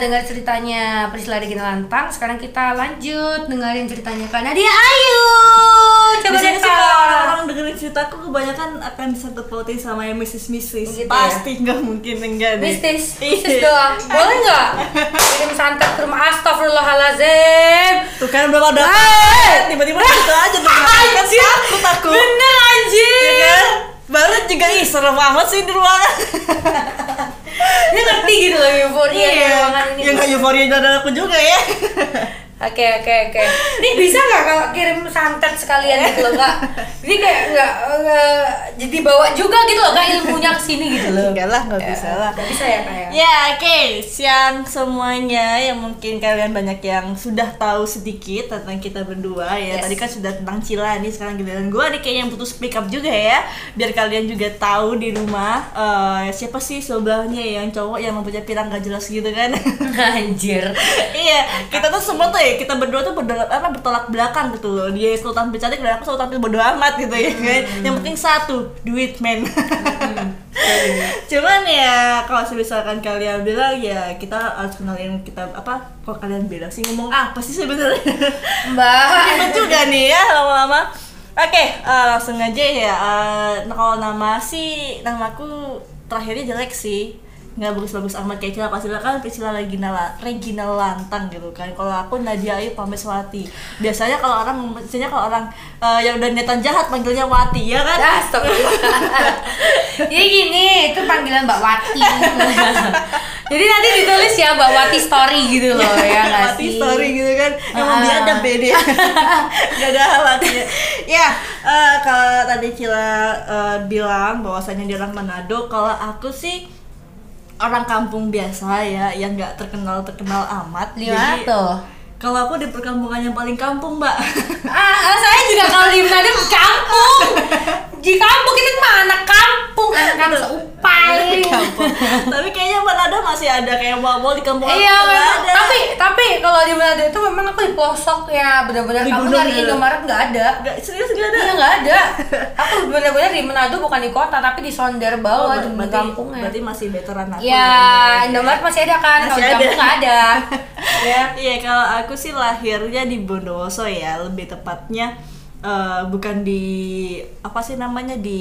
dengar ceritanya Priscilla Regina Lantang, sekarang kita lanjut dengerin ceritanya Kak Nadia Ayu. Coba Biasanya deh sih kalau Kak. orang dengerin ceritaku kebanyakan akan disangkut pautin sama yang mistis mistis. Gitu ya? Pasti nggak mungkin enggak. Mistis, Iya. mistis doang. Boleh nggak? Kirim santet ke rumah Astagfirullahalazim. Tuh kan belum ada tiba-tiba gitu aja tuh kan Anjir. takut aku. Bener anjir. Ya kan? Baru juga ih serem banget sih di ruangan. Dia ngerti gitu loh euforia ruangan ini. Ya nggak euforia dari aku juga ya. Oke oke oke. Ini bisa nggak kalau kirim santet sekalian gitu loh kak? Jadi kayak nggak jadi bawa juga gitu loh kak ilmunya ke sini gitu loh. Enggak lah, nggak bisa lah. Nggak bisa ya kak ya. Ya oke, siang semuanya yang mungkin kalian banyak yang sudah tahu sedikit tentang kita berdua ya. Yes. Tadi kan sudah tentang Cila nih, sekarang giliran gue nih kayaknya yang butuh speak up juga ya, biar kalian juga tahu di rumah eh, siapa sih sebelahnya yang cowok yang mempunyai pirang gak jelas gitu kan. Anjir. iya, kita tuh semua tuh ya, kita berdua tuh berdolak, apa bertolak belakang gitu loh. Dia sultan bercantik dan aku sultan bodo amat gitu ya kan. Yang penting satu, duit men. Cuman ya kalau misalkan kalian bilang ya kita harus kenalin kita apa kok kalian bilang sih ngomong apa sih sebenarnya Mbak. ribet juga nih ya lama-lama oke eh, langsung aja ya nah, kalau nama sih namaku terakhirnya jelek sih nggak bagus-bagus amat kayak Cila Pasila kan Priscilla Regina, Regina Lantang gitu kan kalau aku Nadia Ayu Pameswati biasanya kalau orang biasanya kalau orang eh, yang udah niatan jahat manggilnya Wati ya kan Ya, stop. Jadi gini, itu panggilan Mbak Wati. Jadi nanti ditulis ya Mbak Wati story gitu loh ya nggak Mati sih? story gitu kan emang Ah. dia ada beda gak ada halamannya ya eh, kalau tadi Cila eh, bilang bahwasanya dia orang Manado kalau aku sih orang kampung biasa ya yang nggak terkenal terkenal amat Di mana tuh? kalau aku di perkampungan yang paling kampung mbak Ah, ah, saya juga kalau di kampung. Di kampung kita mah anak kampung, kampung seupai. kampung tapi kayaknya Manado masih ada kayak mall-mall di kampung Iya, ada tapi tapi kalau di Manado itu memang aku di pelosok ya, benar-benar kamu dari gitu. Indomaret nggak ada. nggak serius nggak ada Iya nggak ada. Aku benar-benar di Manado bukan di kota tapi di Sonder bawah di berarti, kampungnya. berarti masih veteran aku Ya, Indomaret masih ada kan, kalau di ada. kampung nggak ada. ya. Iya kalau aku sih lahirnya di Bondowoso ya lebih tepatnya eh, bukan di apa sih namanya di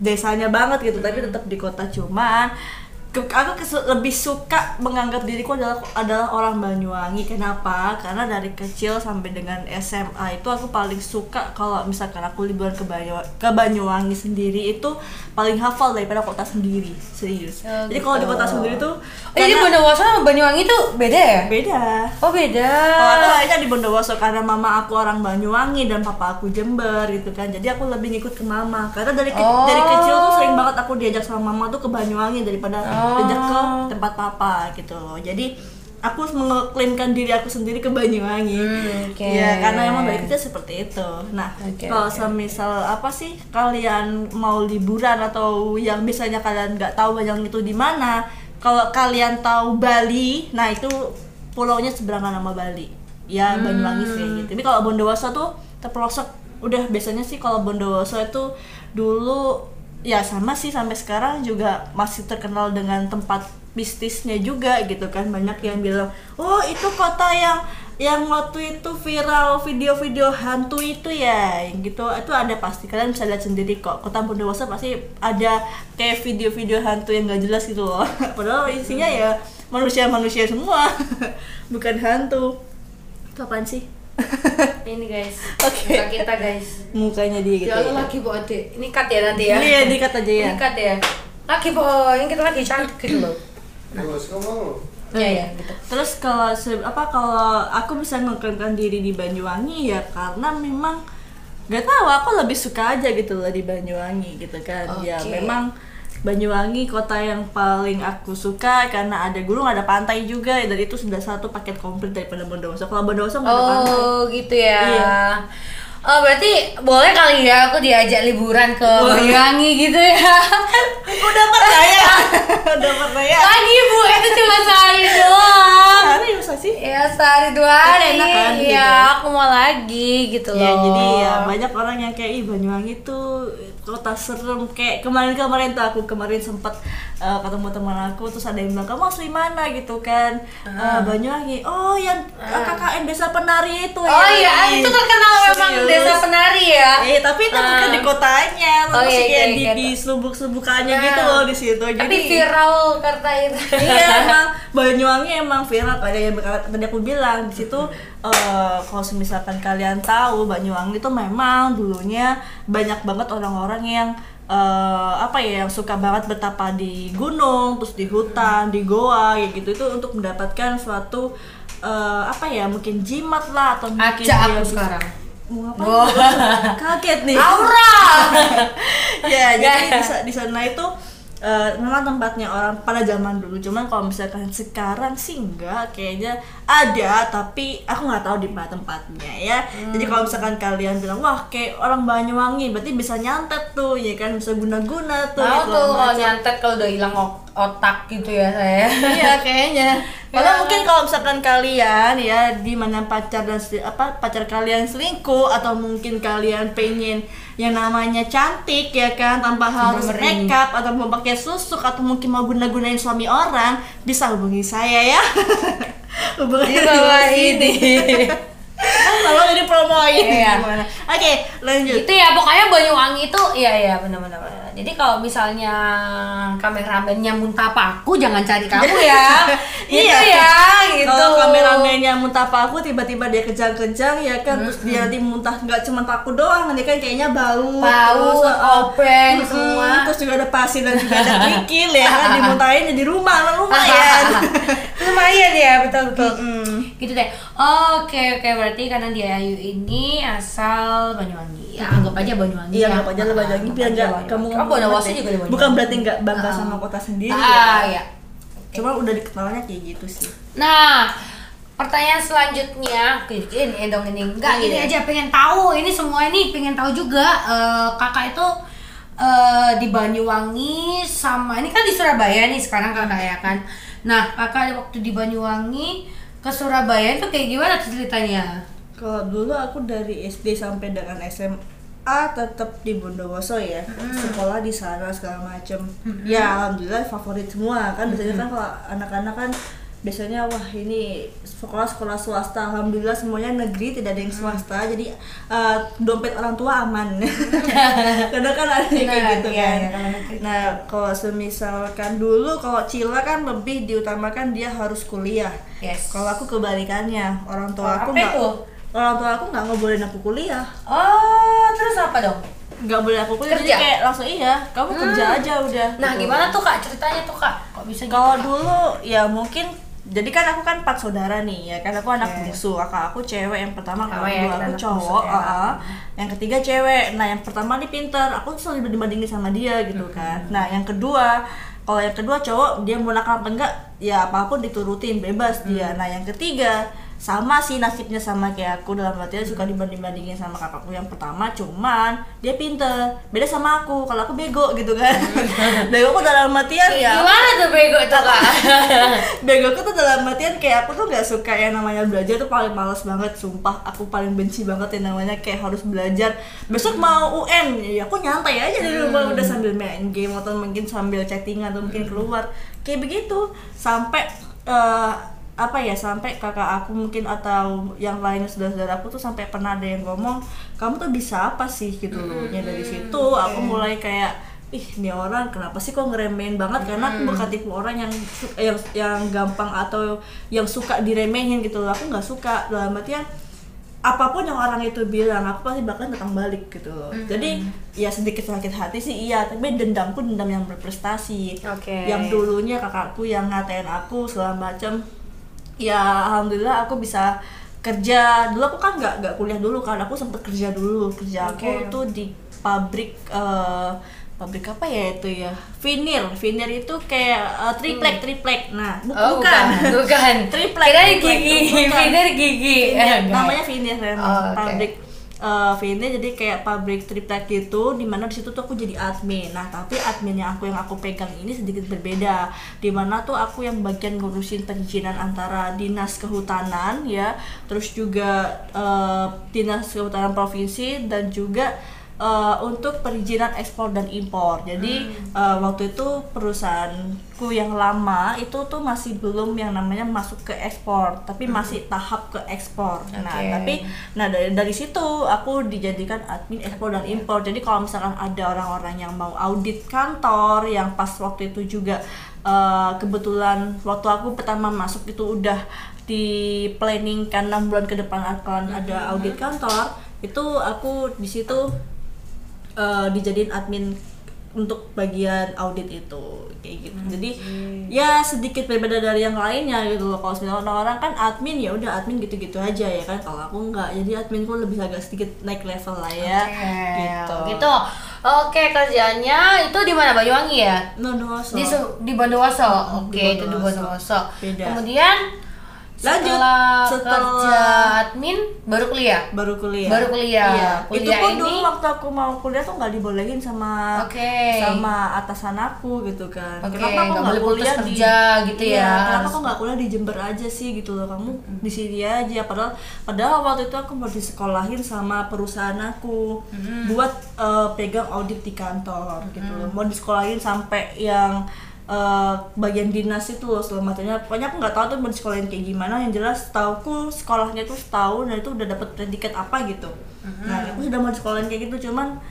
desanya banget gitu tapi tetap di kota cuman ke- aku lebih suka menganggap diriku adalah adalah orang Banyuwangi kenapa karena dari kecil sampai dengan SMA itu aku paling suka kalau misalkan aku liburan ke Banyu- ke Banyuwangi sendiri itu paling hafal daripada kota sendiri serius Oh, jadi kalau di gitu. kota sendiri tuh Oh, jadi Bondowoso sama Banyuwangi tuh beda ya? beda Oh beda. kalau aku lahirnya di Bondowoso karena mama aku orang Banyuwangi dan papa aku Jember gitu kan. Jadi aku lebih ngikut ke mama. Karena dari ke- Oh. dari kecil tuh sering banget aku diajak sama mama tuh ke Banyuwangi daripada Oh. Diajak ke tempat papa gitu. Jadi aku mengeklaimkan diri aku sendiri ke Banyuwangi. Hmm, oke. Ya, karena emang dari kecil seperti itu. Nah, Oke, kalau oke. semisal apa sih kalian mau liburan atau yang misalnya kalian nggak tahu yang itu di mana, kalau kalian tahu Bali, nah itu pulaunya seberangan sama Bali. Ya, Banyuwangi sih Hmm. gitu. Tapi kalau Bondowoso tuh terpelosok udah biasanya sih kalau Bondowoso itu dulu ya sama sih sampai sekarang juga masih terkenal dengan tempat mistisnya juga gitu kan. Banyak yang bilang oh itu kota yang yang waktu itu viral video-video hantu itu ya gitu. Itu ada pasti. Kalian bisa lihat sendiri kok. Kota Bondowoso pasti ada kayak video-video hantu yang gak jelas gitu loh. Padahal isinya ya manusia-manusia semua bukan hantu. Itu apaan sih Ini guys. Oke. Muka kita guys. mukanya dia gitu Jangan ya. lagi bu Ade. Ini cut ya nanti ya. Iya, dikat aja ya. Ini cut ya. Lagi bu, ini kita lagi cantik gitu loh. Terus kamu Iya ya gitu. Terus kalau apa kalau aku bisa mengklaimkan diri di Banyuwangi ya karena memang gak tahu aku lebih suka aja gitu loh di Banyuwangi gitu kan. Ya Oke. memang Banyuwangi kota yang paling aku suka karena ada gunung, ada pantai juga dan itu sudah satu paket komplit daripada Bondowoso. Kalau Bondowoso nggak ada pantai. Oh gitu ya. Iya. Oh berarti boleh kali ya aku diajak liburan ke. Banyuwangi gitu ya. Udah percaya, udah percaya. Lagi bu, itu cuma sehari doang. Ya masa sih? Ya sehari dua hari. enak kan, Iya, gitu. aku mau lagi gitu loh. Ya jadi ya banyak orang yang kayak ih Banyuwangi tuh kota serem kayak kemarin-kemarin tuh aku kemarin sempat uh, ketemu teman aku terus ada yang bilang kamu asli mana gitu kan uh, Banyuwangi oh yang uh. KKN desa penari itu oh iya itu terkenal memang desa penari ya? Eh tapi itu uh. bukan di kotanya. Oh, iya, iya, di, iya, di selubuk-selubukannya uh. gitu loh di situ. Tapi jadi viral karena itu. Iya emang Banyuwangi emang viral. Kayak yang tadi aku bilang di situ uh, kalau misalkan kalian tahu Banyuwangi itu memang dulunya banyak banget orang-orang yang uh, apa ya yang suka banget betapa di gunung terus di hutan di goa ya gitu. Itu untuk mendapatkan suatu uh, apa ya mungkin jimat lah atau mungkin aku sekarang mau apa? Oh. kaget nih. Aura. Ya jadi di sana itu uh, memang tempatnya orang pada zaman dulu. Cuman kalau misalkan sekarang sih enggak. Kayaknya ada tapi aku nggak tahu di mana tempatnya ya. Hmm. jadi kalau misalkan kalian bilang wah kayak orang Banyuwangi berarti bisa nyantet tuh ya kan? Bisa guna-guna tuh tahu tuh kalau nyantet kalau udah hilang otak gitu ya saya. Iya kayaknya. Kalau mungkin kalau misalkan kalian ya di mana pacar dan apa pacar kalian selingkuh atau mungkin kalian pengen yang namanya cantik ya kan? Tanpa harus makeup atau mau pakai susuk atau mungkin mau guna-gunain suami orang bisa hubungi saya ya. Hubungi di bawah ini. Kalau jadi promoin. Iya. gimana? Oke okay, lanjut. Itu ya pokoknya Banyuwangi itu iya iya benar-benar jadi kalau misalnya kameramennya muntah paku jangan cari kamu ya. Gitu iya ya gitu. Kalau kameramennya muntah paku tiba-tiba dia kejang-kejang ya kan? Mm -hmm. terus dia nanti muntah nggak cuma paku doang nanti kan kayaknya bau. Bau terus, open uh, semua. Terus juga ada pasir dan juga ada kerikil ya kan? Dimuntahin jadi rumah lumayan lumayan ya betul betul. Mm -hmm. gitu deh. Oke oke. Berarti karena dia Ayu ini asal Banyuwangi ya anggap aja Banyuwangi iya anggap aja lah Banyuwangi biar nggak kamu Bondowoso juga Banyuwangi. Bukan berarti nggak bangga uh. sama kota sendiri ah, ya, ya. cuma udah dikenalnya kayak gitu sih. Nah pertanyaan selanjutnya. Ini dong ini enggak ini iya. aja pengen tahu. Ini semua ini pengen tahu juga uh, kakak itu uh, di Banyuwangi sama ini kan di Surabaya nih sekarang kakak ya kan? Nah kakak waktu di Banyuwangi ke Surabaya itu kayak gimana ceritanya kalau dulu aku dari SD sampai dengan SMA tetap di Bondowoso ya. Hmm. sekolah di sana segala macem. Hmm. ya alhamdulillah favorit semua. Kan biasanya kan kalau anak-anak kan biasanya wah ini sekolah-sekolah swasta. Alhamdulillah semuanya negeri tidak ada yang swasta. Hmm. jadi uh, dompet orang tua aman. Karena kan ada yang kayak nah, gitu iya, kan. iya, nah kalau semisalkan dulu kalau Cila kan lebih diutamakan dia harus kuliah. Yes. kalau aku kebalikannya orang tua oh, aku nggak orang tua aku nggak ngebolehin aku kuliah oh terus apa dong nggak boleh aku kuliah kerja? jadi kayak langsung iya kamu hmm. kerja aja udah nah gitu. gimana tuh kak ceritanya tuh kak kok bisa gitu kalau dulu ya mungkin jadi kan aku kan empat saudara nih ya kan aku anak yeah. bungsu kakak aku cewek yang pertama kakak ya, aku cowok ya. uh, yang ketiga cewek nah yang pertama nih pinter aku selalu dibandingin sama dia gitu hmm. kan nah yang kedua kalau yang kedua cowok dia mau nakal apa enggak ya apa pun diturutin bebas dia hmm. nah yang ketiga sama sih nasibnya sama kayak aku dalam artian suka dibanding bandingin sama kakakku yang pertama cuman dia pinter. Beda sama aku kalau aku bego gitu kan. Bego aku dalam artian ya gimana tuh bego tuh kak? Bego aku tuh dalam artian kayak aku tuh nggak suka yang namanya belajar tuh paling males banget sumpah. Aku paling benci banget yang namanya kayak harus belajar. Besok mau UN ya aku nyantai aja di rumah udah sambil main game atau mungkin sambil chatting atau mungkin keluar. Kayak begitu sampai uh, apa ya sampai kakak aku mungkin atau yang lainnya saudara-saudara aku tuh sampai pernah ada yang ngomong kamu tuh bisa apa sih? Gitu loh mm-hmm. ya dari situ aku mulai kayak ih ini orang kenapa sih kok ngeremehin banget? Karena aku bukan tipe orang yang yang yang gampang atau yang suka diremehin gitu loh. Aku nggak suka dalam artian apa pun yang orang itu bilang aku pasti bakal datang balik gitu loh. Mm-hmm. jadi ya sedikit sakit hati sih iya tapi dendamku dendam yang berprestasi. Okay. yang dulunya kakakku yang ngatain aku segala macam ya alhamdulillah aku bisa kerja. Dulu aku kan nggak nggak kuliah dulu kan aku sempet kerja dulu. Kerja okay. aku tuh di pabrik uh, pabrik apa ya itu ya? Vinir vinir itu kayak uh, triplek hmm. triplek. Nah bu oh, bukan. bukan triplek kira gigi vinir gigi. Namanya vinir oh, okay. pabrik uh, VN jadi kayak pabrik triplek gitu di mana di situ tuh aku jadi admin. Nah tapi adminnya aku yang aku pegang ini sedikit berbeda. Di mana tuh aku yang bagian ngurusin perizinan antara dinas kehutanan ya. Terus juga uh, dinas kehutanan provinsi dan juga eh, untuk perizinan ekspor dan impor. Jadi eh, waktu itu perusahaanku yang lama itu tuh masih belum yang namanya masuk ke ekspor, tapi masih tahap ke ekspor. Nah, Oke. tapi nah dari dari situ aku dijadikan admin ekspor dan impor. Jadi kalau misalkan ada orang-orang yang mau audit kantor yang pas waktu itu juga eh, kebetulan waktu aku pertama masuk itu udah di planning kan 6 bulan ke depan akan ada audit kantor itu aku di situ eh, dijadiin admin untuk bagian audit itu kayak gitu. Jadi ya sedikit berbeda dari yang lainnya gitu loh. Kalau misalnya orang-orang kan admin ya udah admin gitu-gitu aja ya kan. Kalau aku enggak jadi adminku lebih agak sedikit naik level lah ya. Gitu. gitu. Oke kerjanya itu di mana Banyuwangi ya? No no so. di di Bondowoso. Oke Di itu di Bondowoso. Bondowoso. Kemudian Lanjut, setelah, setelah- kerja admin baru kuliah? Baru kuliah. Baru kuliah. iya. itu Kuliah pun ini- dulu waktu aku mau kuliah tuh nggak dibolehin sama Oke. sama atasan aku gitu kan. Oke, kenapa aku nggak kuliah di kerja gitu Iya, ya, kenapa aku nggak kuliah di Jember aja sih gitu loh. Kamu di sini aja. Padahal padahal waktu itu aku mau disekolahin sama perusahaan aku buat eh, pegang audit di kantor gitu loh. Mau disekolahin sampai yang eh, bagian dinas itu loh selamatnya pokoknya aku nggak tahu tuh mau disekolahin kayak gimana. Yang jelas tauku sekolahnya tuh setahun dan itu udah dapet predikat apa gitu. Nah aku sudah mau disekolahin kayak gitu. Cuman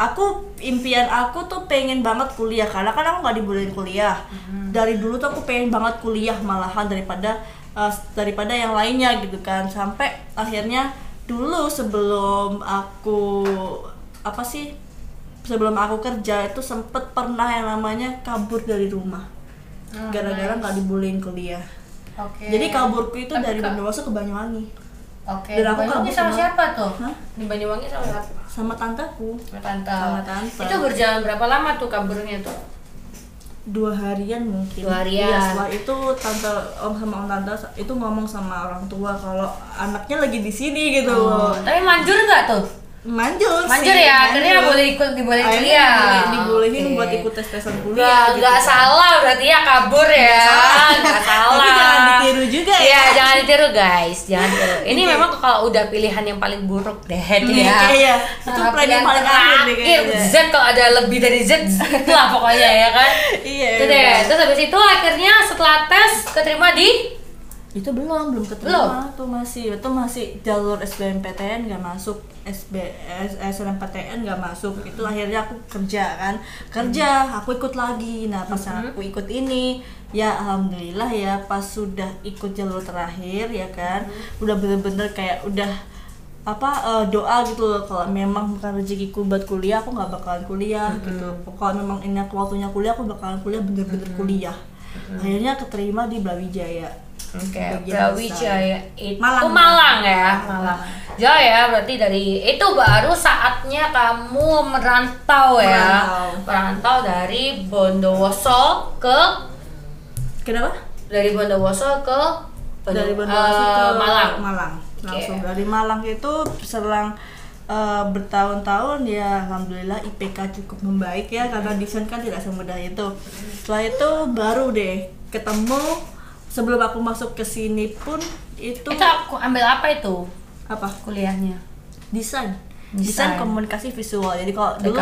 aku impian aku tuh pengen banget kuliah. Karena kan aku nggak dibolehin kuliah. Dari dulu tuh aku pengen banget kuliah malahan daripada eh, daripada yang lainnya gitu kan. Sampai akhirnya dulu sebelum aku apa sih sebelum aku kerja itu sempet pernah yang namanya kabur dari rumah. Oh, gara-gara nggak dibolehin kuliah. Oke. Jadi kaburku itu Tapi dari Bondowoso ke Banyuwangi. Oke Dan di aku Banyuwangi sama sama- siapa tuh? Hah? di Banyuwangi sama siapa? Sama tanteku. Sama tante. Sama tante. itu berjalan berapa lama tuh kaburnya tuh? Dua harian mungkin. Dua harian. Iya, setelah itu tante om sama om tante itu ngomong sama orang tua kalau anaknya lagi di sini gitu. Oh, tapi manjur nggak tuh manjur sih, manjur ya akhirnya boleh ikut dibolehin Akhirnya kuliah. diboleh- dibolehin Oke. buat ikut tes tesan kuliah gitu. nggak salah berarti ya kabur ya. Nggak salah. Tapi jangan ditiru juga ya. Iya, jangan ditiru guys. Jangan ditiru. Ini memang kalau udah pilihan yang paling buruk deh Hmm, ya. iya. Itu Ah, plan pilihan yang paling terakhir. Z kalau ada lebih dari Z lah pokoknya ya kan. Iya, itu deh. iya. terus habis itu akhirnya setelah tes keterima di itu belum belum keterima. Tuh masih itu masih jalur SBMPTN nggak masuk SB SNMPTN nggak masuk. Itu akhirnya aku kerja kan? Kerja aku ikut lagi. Nah pas aku ikut ini ya alhamdulillah ya pas sudah ikut jalur terakhir ya kan? Udah bener-bener kayak udah apa eh, doa gitu loh kalau memang bukan rezekiku buat kuliah aku nggak bakalan kuliah gitu. Kalau memang ini waktunya kuliah aku bakalan kuliah bener-bener kuliah. Akhirnya keterima di Brawijaya Oke, Bagian Brawijaya itu Malang. Malang, ya, Malang. Jauh ya, berarti dari itu baru saatnya kamu merantau ya, Merantau. merantau dari Bondowoso ke kenapa dari Bondowoso ke Bondo- dari Bondowoso eh, ke Malang. Malang langsung Oke. dari Malang itu selang eh, bertahun-tahun ya alhamdulillah IPK cukup membaik ya karena desain kan tidak semudah itu setelah itu baru deh ketemu sebelum aku masuk ke sini pun itu Itu aku ambil apa itu apa kuliahnya? desain Desain. desain komunikasi visual jadi kalau dulu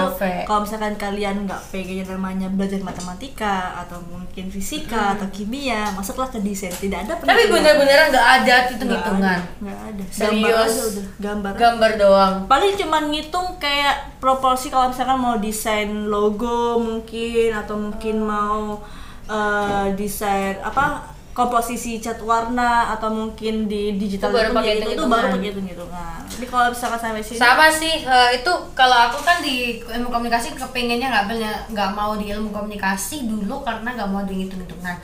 kalau misalkan kalian nggak pengen namanya belajar matematika atau mungkin fisika atau kimia masuklah ke desain tidak ada Tapi bener-bener nggak ada Nggak hitung-hitungan. ada, nggak ada gambar Serius? udah gambar Gambar doang. paling cuman ngitung kayak proporsi kalau misalkan mau desain logo mungkin atau mungkin mau eh, desain apa komposisi cat warna atau mungkin di digital Itu baru itu pakai itu, itu baru pakai hitung hitungan jadi kalau misalkan sampai sini Sama sih eh, itu kalau aku kan di ilmu komunikasi kepengennya nggak nggak mau di ilmu komunikasi dulu karena nggak mau dihitung-hitungan.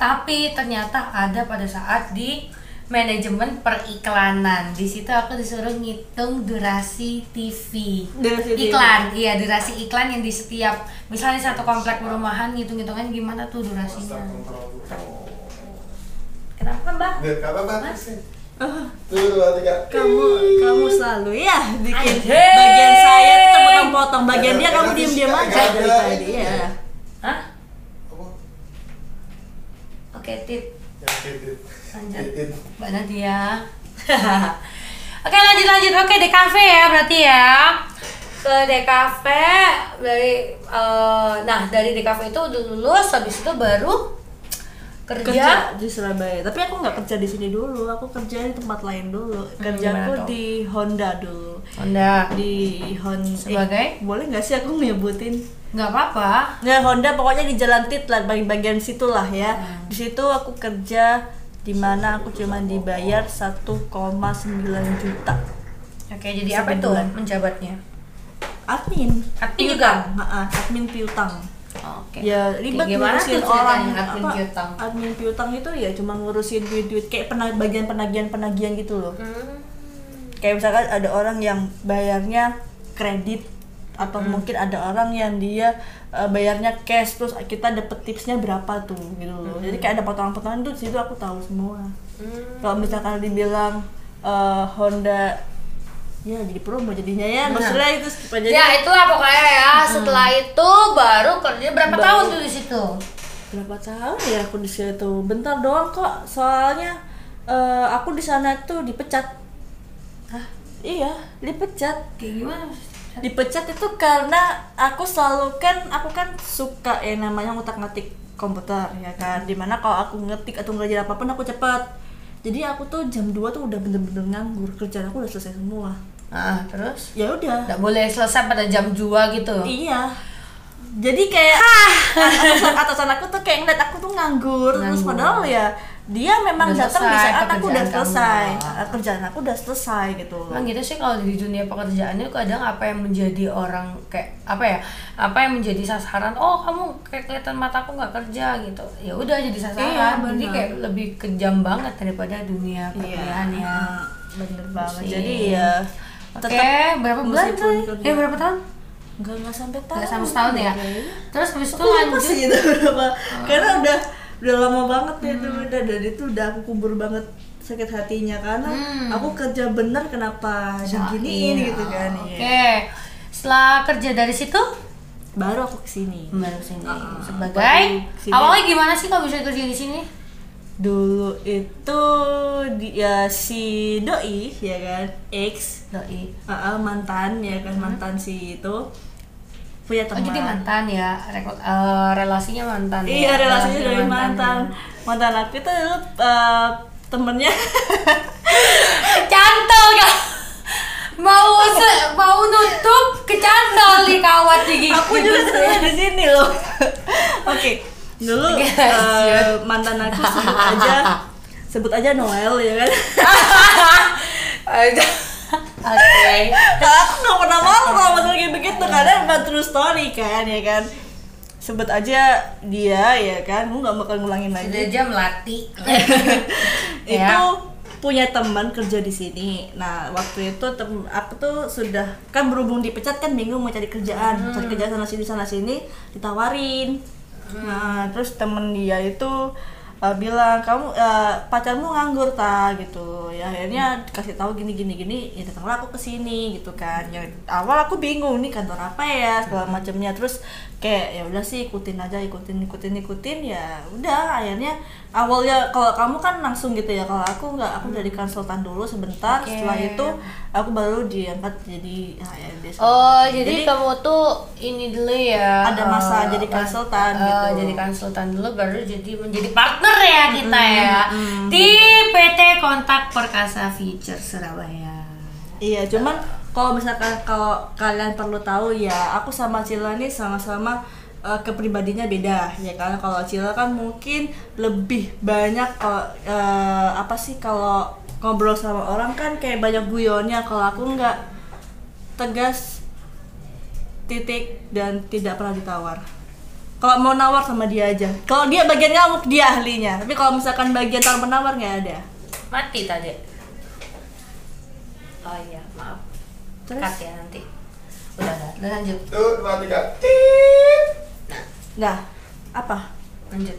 Tapi ternyata ada pada saat di manajemen periklanan. Di situ aku disuruh ngitung durasi TV. Durasi TV. iklan, iya durasi iklan yang di setiap misalnya satu komplek perumahan ngitung-hitungan gimana tuh durasinya. Kenapa Mbak? Biar kata tadi Mas? Ah, Tuh, dua, tiga. kamu kamu selalu ya bikin Anjay. bagian saya tuh potong-potong bagian dia kamu fisika aja dari tadi ya Hah? Apa? Oke, Tit. Ya, titit. Lanjut. Mbak Nadia. Oke lanjut lanjut. Oke di kafe ya berarti ya. ke DKV dari eh, nah dari DKV itu udah lulus habis itu baru kerja, kerja di Surabaya tapi aku nggak kerja di sini dulu aku kerja di tempat lain dulu kerjaku tuh? di Honda dulu Honda di Honda Sebagai? boleh nggak sih aku nyebutin nggak apa-apa Ya Honda pokoknya di Jalan Tit lah bagian-bagian situ lah ya. Di situ aku kerja di mana aku cuma dibayar 1,9 juta. oke jadi apa itu menjabatnya Admin. Admin piutang. Ha-ha, admin piutang. Oke Ya ribet Kayak gimana ngurusin orang admin apa, piutang? Admin piutang itu ya cuma ngurusin duit-duit kayak pena, bagian penagihan-penagihan gitu loh. Hmm. Kayak misalkan ada orang yang bayarnya kredit atau Hmm. mungkin ada orang yang dia uh, bayarnya cash terus kita dapet tipsnya berapa tuh gitu loh. Jadi kayak ada potongan-potongan tuh di situ aku tahu semua. Hmm. Kalau misalkan dibilang uh, Honda ya jadi promo jadinya ya maksudnya itu. Aja ya itulah pokoknya ya. Setelah itu baru kerja berapa Baru. tahun tuh di situ? Berapa tahun ya aku di situ? Bentar doang kok. Soalnya uh, aku di sana tuh dipecat. Hah? iya dipecat. Kayak gimana dipecat itu karena aku selalu kan aku kan suka ya namanya ngutak ngatik komputer ya kan? Di mana kalau aku ngetik atau ngerjain apa pun aku cepat jadi aku tuh jam 2 tuh udah bener-bener nganggur kerjaan aku udah selesai semua. Ah terus? Ya udah. Nggak boleh selesai pada jam 2 gitu? Iya. Jadi kayak atasan, atasan aku tuh kayak ngeliat aku tuh nganggur, terus Nganggur. padahal ya dia memang Udah datang di selesai saat aku udah pekerjaan selesai. Kamu. Ah, kerjaan aku udah selesai gitu Emang gitu sih kalau di dunia pekerjaan itu kadang apa yang menjadi orang kayak apa ya apa yang menjadi sasaran oh kamu kayak kelihatan mataku nggak kerja gitu. Ya udah jadi sasaran. Iya, jadi benar. kayak lebih kejam banget daripada dunia Iya, perkuliahan ya. Ah, bener banget. Sih. jadi ya oke berapa bulan tuh eh berapa tahun? Nggak nggak sampai tahun. nggak sampai setahun ya? Terus habis itu lanjut? sih itu berapa. Karena udah udah lama banget ya itu udah dan itu udah aku kubur banget sakit hatinya. Karena Hmm. aku kerja bener kenapa diginiin Iya, gitu kan oke. Iya. setelah kerja dari situ? Baru aku ke sini. Baru sini Ah, sebagai baru sini. awalnya gimana sih kalau bisa kerja di sini? Dulu itu dia si doi ya kan? Ex doi. Uh, uh, mantan ya kan? Mantan si itu punya Oh teman jadi mantan ya, Rekod- eh, relasinya mantan. ya? iya relasinya dari mantan mantan aku itu uh, temennya Kecantol kan? Mau se mau nutup kecantol di kawat gigi. aku juga sering di sini loh oke dulu uh, mantan aku sebut aja sebut aja Noel ya kan Oke. aku nggak pernah malu kalau masalah kayak begitu karena emang true story kan ya kan sebut aja dia ya kan aku nggak bakal ngulangin lagi Sudah jam melatih. itu Ya. punya teman kerja di sini. Nah waktu itu tem aku tuh sudah kan berhubung dipecat kan bingung mau cari kerjaan, Hmm. cari kerjaan sana sini sana sini ditawarin. Nah terus temen dia itu uh, bilang kamu uh, pacarmu nganggur ta gitu. Ya akhirnya kasih tahu gini gini gini, ya datanglah aku ke sini gitu kan. Ya awal aku bingung nih kantor apa ya segala macamnya terus kayak ya udah sih ikutin aja ikutin ikutin ikutin ya udah akhirnya awalnya kalau kamu kan langsung gitu ya kalau aku nggak aku jadi konsultan dulu sebentar Oke. setelah itu aku baru diangkat jadi HRD Oh, jadi, kamu tuh ini dulu ya. Ada masa eh, jadi konsultan eh, gitu. Jadi konsultan dulu baru jadi menjadi partner ya kita ya di PT Kontak Perkasa Future Surabaya. iya cuman kalau misalkan kalau kalian perlu tahu ya aku sama Cila nih sama-sama uh, kepribadiannya beda ya kan kalau Cila kan mungkin lebih banyak kalau uh, apa sih kalau ngobrol sama orang kan kayak banyak guyonnya kalau aku nggak tegas titik dan tidak pernah ditawar kalau mau nawar sama dia aja kalau dia bagian ngamuk dia ahlinya tapi kalau misalkan bagian tawar menawar nggak ada Mati tadi. Oh iya, maaf. Terus? Cut ya nanti. Udah, udah, lanjut. Tuh, dua, tiga. Nah apa Lanjut.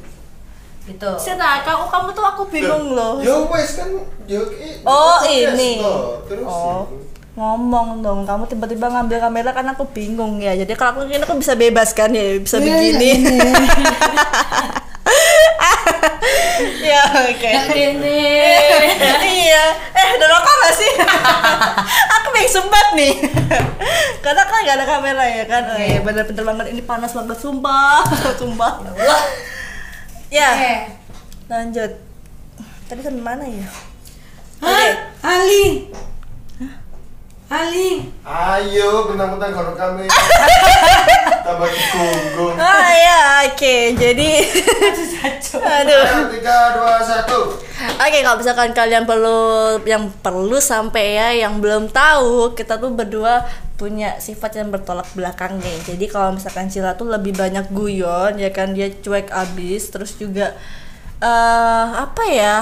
Gitu. Sina, kamu kamu tuh aku bingung loh. Ya wes kan, ya i- Oh, ini. Terus Oh. Ngomong dong, kamu tiba-tiba ngambil kamera kan aku bingung ya. Jadi kalau aku mungkin aku bisa bebas kan ya, bisa begini. ya, oke. Gini. iya. Eh, udah rekam gak sih? aku pengen sebat nih. Karena kan gak ada kamera ya kan. Oh iya bener-bener banget ini panas banget sumpah. sumpah. Ya, Oke. lanjut. Tadi sampai mana ya? Hah? Ali. Ali. Ayo, bentang-bentang kalau kami tambah kunggung. Ah ya, oke. Jadi Aduh. Ayo, tiga, dua, satu. Oke, kalau misalkan kalian perlu yang perlu sampai ya yang belum tahu, kita tuh berdua punya sifat yang bertolak belakang nih. Jadi kalau misalkan Cila tuh lebih banyak guyon, ya kan dia cuek abis, terus juga eh apa ya?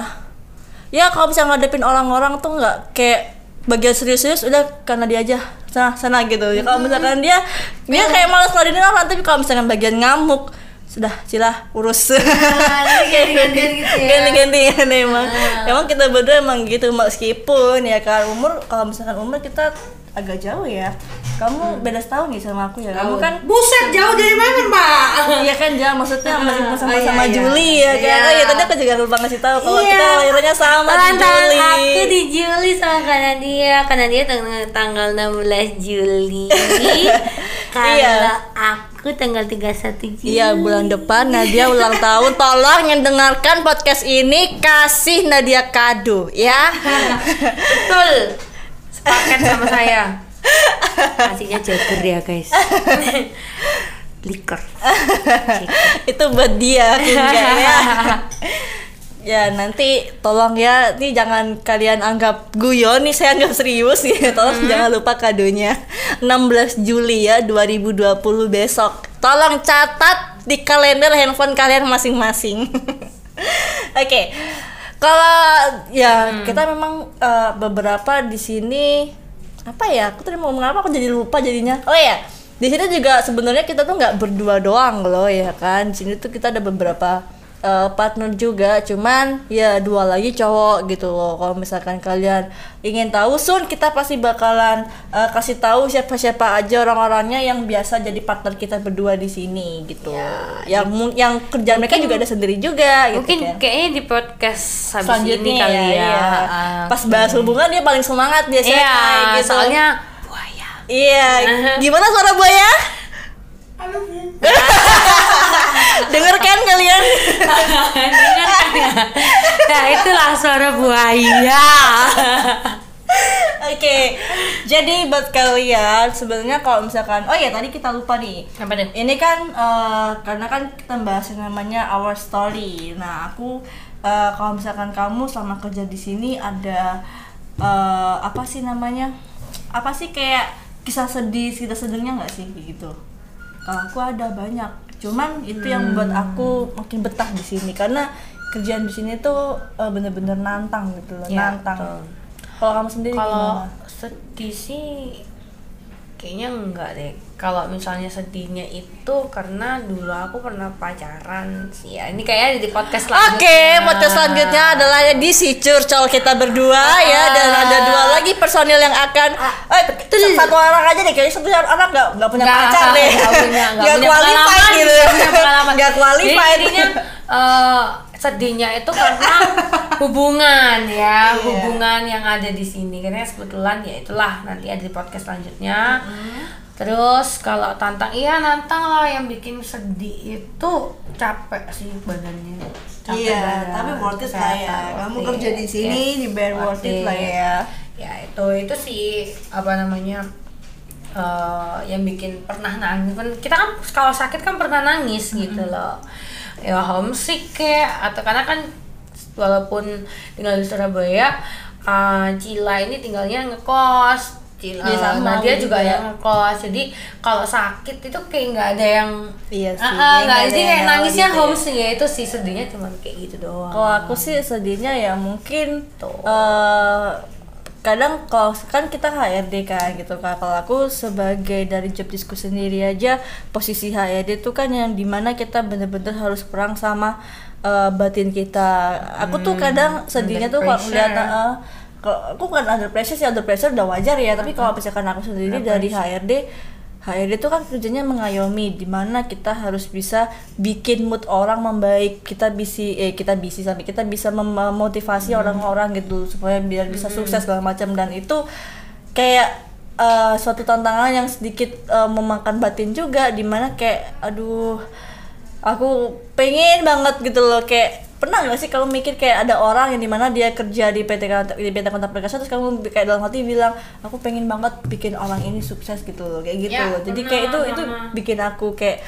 Ya kalau misalnya ngadepin orang-orang tuh nggak kayak bagian serius-serius udah karena dia aja. Sana sana gitu. Ya kalau misalkan dia dia kayak malas ngeladenin orang tapi kalau misalkan bagian ngamuk sudah Cila urus. Nah, ini ganti-gantian gitu ya. ganti-gantian emang. Emang kita berdua emang gitu meskipun ya kan umur kalau misalkan umur kita agak jauh ya kamu beda setahun nih sama aku ya. Kamu kan Buset, jauh dari mana, Mbak? Iya kan jauh. Maksudnya masih sama Oh, iya, sama iya. Juli ya kan? Iya. oh iya tadi aku juga lupa ngasih tahu kalau kita lahirnya sama di Juli. aku di Juli sama karena dia karena dia tanggal, tanggal 16 Juli. Kalau Iya. aku tanggal 31 Juli. Iya bulan depan Nadia ulang tahun. Tolong yang dengarkan podcast ini Kasih Nadia kado ya. Betul. Sepaket sama saya kasihnya Jagger ya guys. Liker. Itu buat dia ya. Ya nanti tolong ya Nih jangan kalian anggap guyon Nih saya anggap serius ya Tolong jangan lupa kadonya. 16 Juli ya 2020 besok. Tolong catat di kalender handphone kalian masing-masing. Oke. Kalau ya kita memang eh, beberapa di sini apa ya? Aku tadi mau ngomong apa? Aku jadi lupa jadinya. Oh ya di sini juga sebenarnya kita tuh nggak berdua doang loh ya kan? Di sini tuh kita ada beberapa eh, partner juga cuman ya dua lagi cowok gitu loh kalau misalkan kalian ingin tahu sun kita pasti bakalan eh, kasih tahu siapa-siapa aja orang-orangnya yang biasa jadi partner kita berdua di sini gitu yang mu- yang kerjaan mereka juga ada sendiri juga gitu mungkin kan kayaknya di podcast habis selanjutnya ini kali ya, iya. Ah. pas bahas hubungan dia paling semangat biasanya iya kayak gitu. soalnya buaya Iya, gimana suara buaya? Dengar kan kalian? nah itulah suara buaya Oke, jadi buat kalian sebenarnya kalau misalkan, oh ya tadi kita lupa nih. apa deh Ini kan eh, karena kan kita bahas yang namanya our story. Nah aku eh, kalau misalkan kamu sama kerja di sini ada eh, apa sih namanya? Apa sih kayak kisah sedih, kisah sedihnya nggak sih gitu? Kalau aku ada banyak. Cuman itu yang buat aku makin betah di sini karena kerjaan di sini tuh eh, bener-bener nantang gitu loh, Ya, nantang. Kalau kamu sendiri kalau sedih sih kayaknya enggak deh. Kalau misalnya sedihnya itu karena dulu aku pernah pacaran sih ya. Ini kayaknya di podcast Oke, selanjutnya. podcast selanjutnya adalah di si curcol kita berdua ya. Dan ada dua lagi personil yang akan eh, satu orang aja deh. Kayaknya satu orang nggak nggak punya Nggak, pacar deh. nggak punya, nggak punya pengalaman, gitu nggak punya pengalaman. nggak qualified. Jadi intinya eh, sedihnya itu karena hubungan ya, Iya. hubungan yang ada di sini. Karena kebetulan ya itulah nanti ada di podcast selanjutnya. Terus kalau tantang iya nantang lah yang bikin sedih itu capek sih badannya. Capek iya badan, tapi worth it lah ya. Kamu kerja di sini Yes, dibayar worth it lah ya. Ya itu itu sih apa namanya eh, yang bikin pernah nangis. Kan kita kan kalau sakit kan pernah nangis gitu loh ya homesick kayak atau karena kan walaupun tinggal di Surabaya eh, Cila ini tinggalnya ngekos Cila Iya, sama nah dia aku juga juga. yang ngekos jadi kalau sakit itu kayak nggak ada yang Iya sih, Ah, ah, nggak ada sih kayak nangisnya gitu ya. homesick ya itu sih sedihnya cuma kayak gitu doang Kalau aku sih sedihnya ya mungkin Tuh. eh, kadang kalau kan kita HRD kan gitu kan. Kalau aku sebagai dari job disku sendiri aja posisi HRD itu kan yang di mana kita bener-bener harus perang sama eh, batin kita. Aku tuh kadang sedihnya tuh kalau pressure. ngeliat eh, kalau aku kan under pressure sih under pressure udah wajar ya. Tapi kalau misalkan aku sendiri dari HRD HRD itu kan kerjanya mengayomi di mana kita harus bisa bikin mood orang membaik. Kita bisa eh kita bisa sampai kita bisa mem- memotivasi orang-orang gitu supaya biar bisa sukses segala macam. Dan itu kayak eh, suatu tantangan yang sedikit eh, memakan batin juga di mana kayak aduh aku pengen banget gitu loh. Kayak pernah gak sih kalau mikir kayak ada orang yang di mana dia kerja di PT di PT Kontak Perkasa terus kamu kayak dalam hati bilang aku pengen banget bikin orang ini sukses gitu loh kayak gitu. Ya, loh jadi pernah, kayak itu itu pernah. bikin aku kayak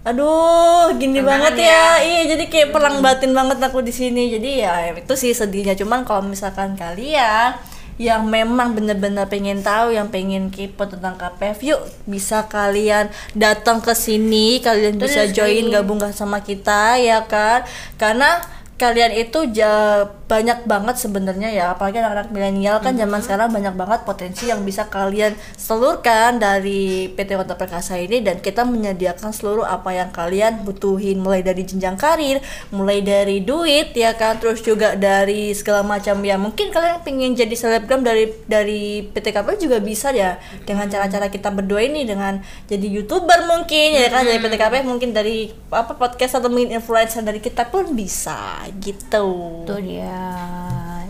aduh gini banget ya. ya. Iya jadi kayak perang batin banget aku di sini. Jadi ya itu sih sedihnya. Cuman kalau misalkan kalian yang memang bener-bener pengen tahu yang pengen kepo tentang KPF yuk bisa kalian datang ke sini kalian bisa join gabung sama kita ya kan? Karena kalian itu ja- banyak banget sebenarnya ya. Apalagi anak-anak milenial kan zaman sekarang banyak banget potensi yang bisa kalian selurkan dari PT Kota Perkasa ini. Dan kita menyediakan seluruh apa yang kalian butuhin. Mulai dari jenjang karir mulai dari duit ya kan? Terus juga dari segala macam. Ya mungkin kalian pengen jadi selebgram dari dari PT KPU juga bisa ya. Dengan cara-cara kita berdua ini dengan jadi youtuber mungkin ya kan? Dari PT KPU mungkin dari apa podcast atau mungkin influencer dari kita pun bisa gitu. Itu dia.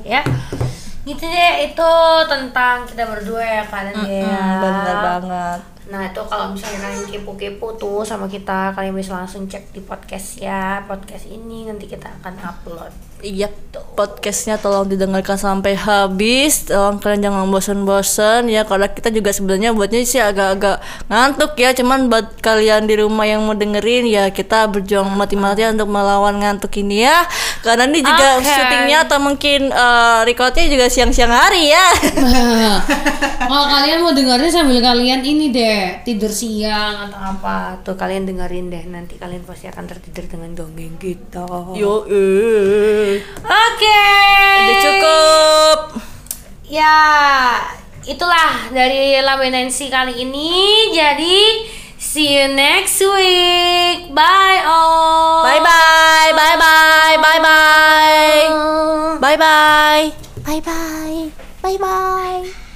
Ya. Gitu deh itu tentang kita berdua ya kalian ya Hmm, bener banget. Nah itu kalau misalnya kalian kepo-kepo tuh sama kita Kalian bisa langsung cek di podcast ya Podcast ini. Nanti kita akan upload Iya, podcastnya tolong didengarkan sampai habis. Tolong kalian jangan bosan-bosan ya. Karena kita juga sebenarnya buatnya sih agak-agak ngantuk ya. Cuman buat kalian di rumah yang mau dengerin ya kita berjuang mati-matian untuk melawan ngantuk ini ya. Karena ini juga Oke. syutingnya atau mungkin eh, recordnya juga siang-siang hari ya. Kalau kalian mau dengerin sambil kalian ini deh tidur siang Atau apa tuh kalian dengerin deh Nanti kalian pasti akan tertidur dengan dongeng kita Yo, eh. Oke udah cukup. Ya itulah dari Lame Nancy kali ini Jadi see you next week Bye all Bye bye, bye bye, bye bye, bye bye. Bye bye. Bye bye.